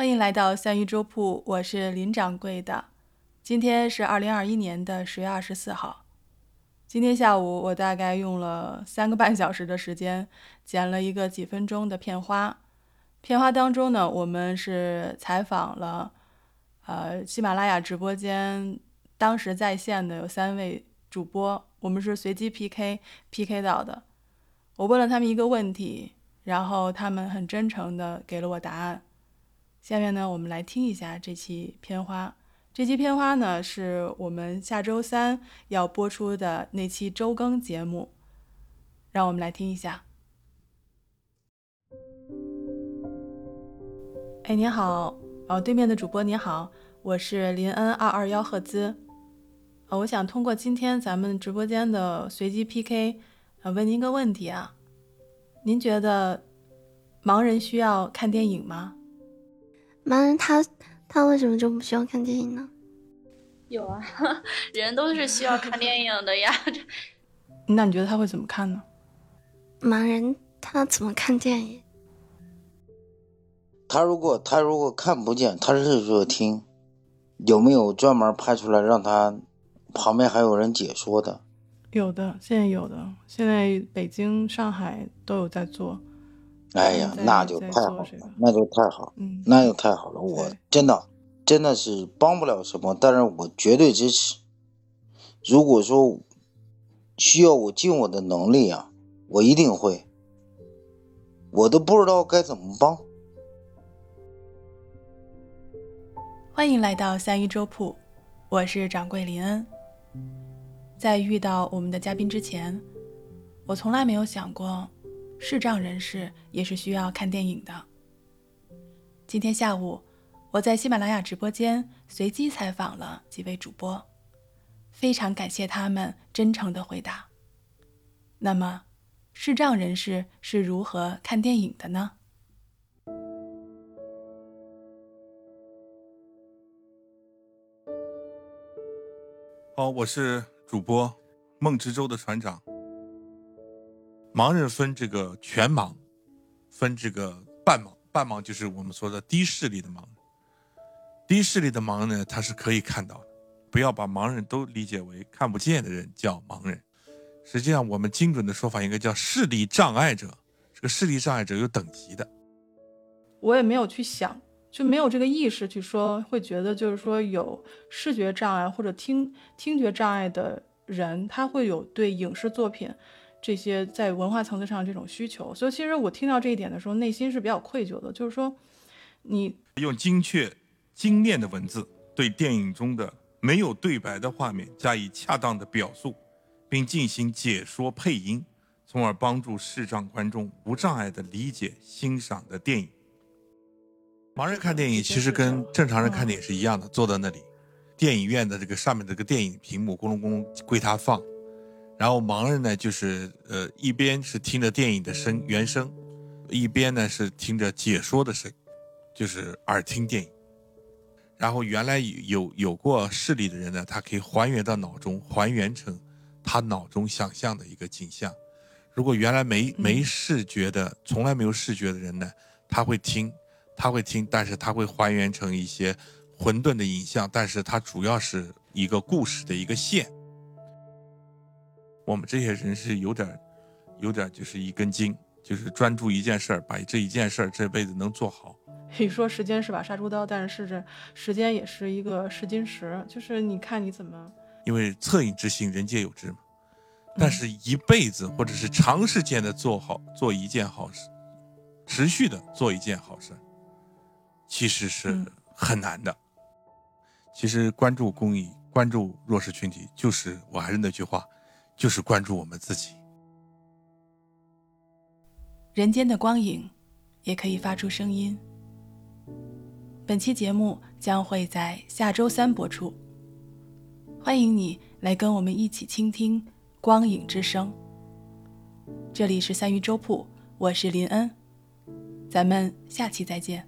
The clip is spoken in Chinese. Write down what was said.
欢迎来到三鱼粥铺，我是林掌柜的。今天是二零二一年的十月二十四号。今天下午我大概用了三个半小时的时间剪了一个几分钟的片花。片花当中呢，我们是采访了呃喜马拉雅直播间当时在线的有三位主播，我们是随机 PK PK 到的。我问了他们一个问题，然后他们很真诚的给了我答案。下面呢，我们来听一下这期片花。这期片花呢，是我们下周三要播出的那期周更节目，让我们来听一下。哎，您好，哦，对面的主播您好，我是林恩二二幺赫兹，呃，我想通过今天咱们直播间的随机 PK，呃，问您个问题啊，您觉得盲人需要看电影吗？盲人他。他为什么就不需要看电影呢？有啊，人都是需要看电影的呀。那你觉得他会怎么看呢？盲人他怎么看电影？他如果他如果看不见，他是说听，有没有专门拍出来让他旁边还有人解说的？有的，现在有的，现在北京、上海都有在做。哎呀，那就太好了，那就太好，嗯，那就太好了。我真的真的是帮不了什么，但是我绝对支持。如果说需要我尽我的能力啊，我一定会。我都不知道该怎么帮。欢迎来到三一粥铺，我是掌柜林恩。在遇到我们的嘉宾之前，我从来没有想过。视障人士也是需要看电影的。今天下午，我在喜马拉雅直播间随机采访了几位主播，非常感谢他们真诚的回答。那么，视障人士是如何看电影的呢？好，我是主播梦之舟的船长。盲人分这个全盲，分这个半盲。半盲就是我们说的低视力的盲。低视力的盲呢他是可以看到的，不要把盲人都理解为看不见的人叫盲人。实际上，我们精准的说法应该叫视力障碍者。这个视力障碍者有等级的。我也没有去想，就没有这个意识去说，会觉得就是说有视觉障碍或者听听觉障碍的人，他会有对影视作品。这些在文化层次上这种需求，所以其实我听到这一点的时候，内心是比较愧疚的。就是说，你用精确、精炼的文字对电影中的没有对白的画面加以恰当的表述，并进行解说配音，从而帮助视障观众无障碍的理解欣赏的电影。盲人看电影其实跟正常人看电影是一样的，坐在那里，电影院的这个上面这个电影屏幕咕隆咕隆归他放。然后盲人呢，就是呃，一边是听着电影的声原声，一边呢是听着解说的声，就是耳听电影。然后原来有有过视力的人呢，他可以还原到脑中，还原成他脑中想象的一个景象。如果原来没没视觉的，从来没有视觉的人呢，他会听，他会听，但是他会还原成一些混沌的影像，但是它主要是一个故事的一个线。我们这些人是有点，有点就是一根筋，就是专注一件事儿，把这一件事儿这辈子能做好。你说时间是把杀猪刀，但是这时间也是一个试金石，就是你看你怎么。因为恻隐之心，人皆有之嘛。但是一辈子或者是长时间的做好做一件好事，持续的做一件好事，其实是很难的。其实关注公益，关注弱势群体，就是我还是那句话。就是关注我们自己。人间的光影，也可以发出声音。本期节目将会在下周三播出，欢迎你来跟我们一起倾听光影之声。这里是三鱼粥铺，我是林恩，咱们下期再见。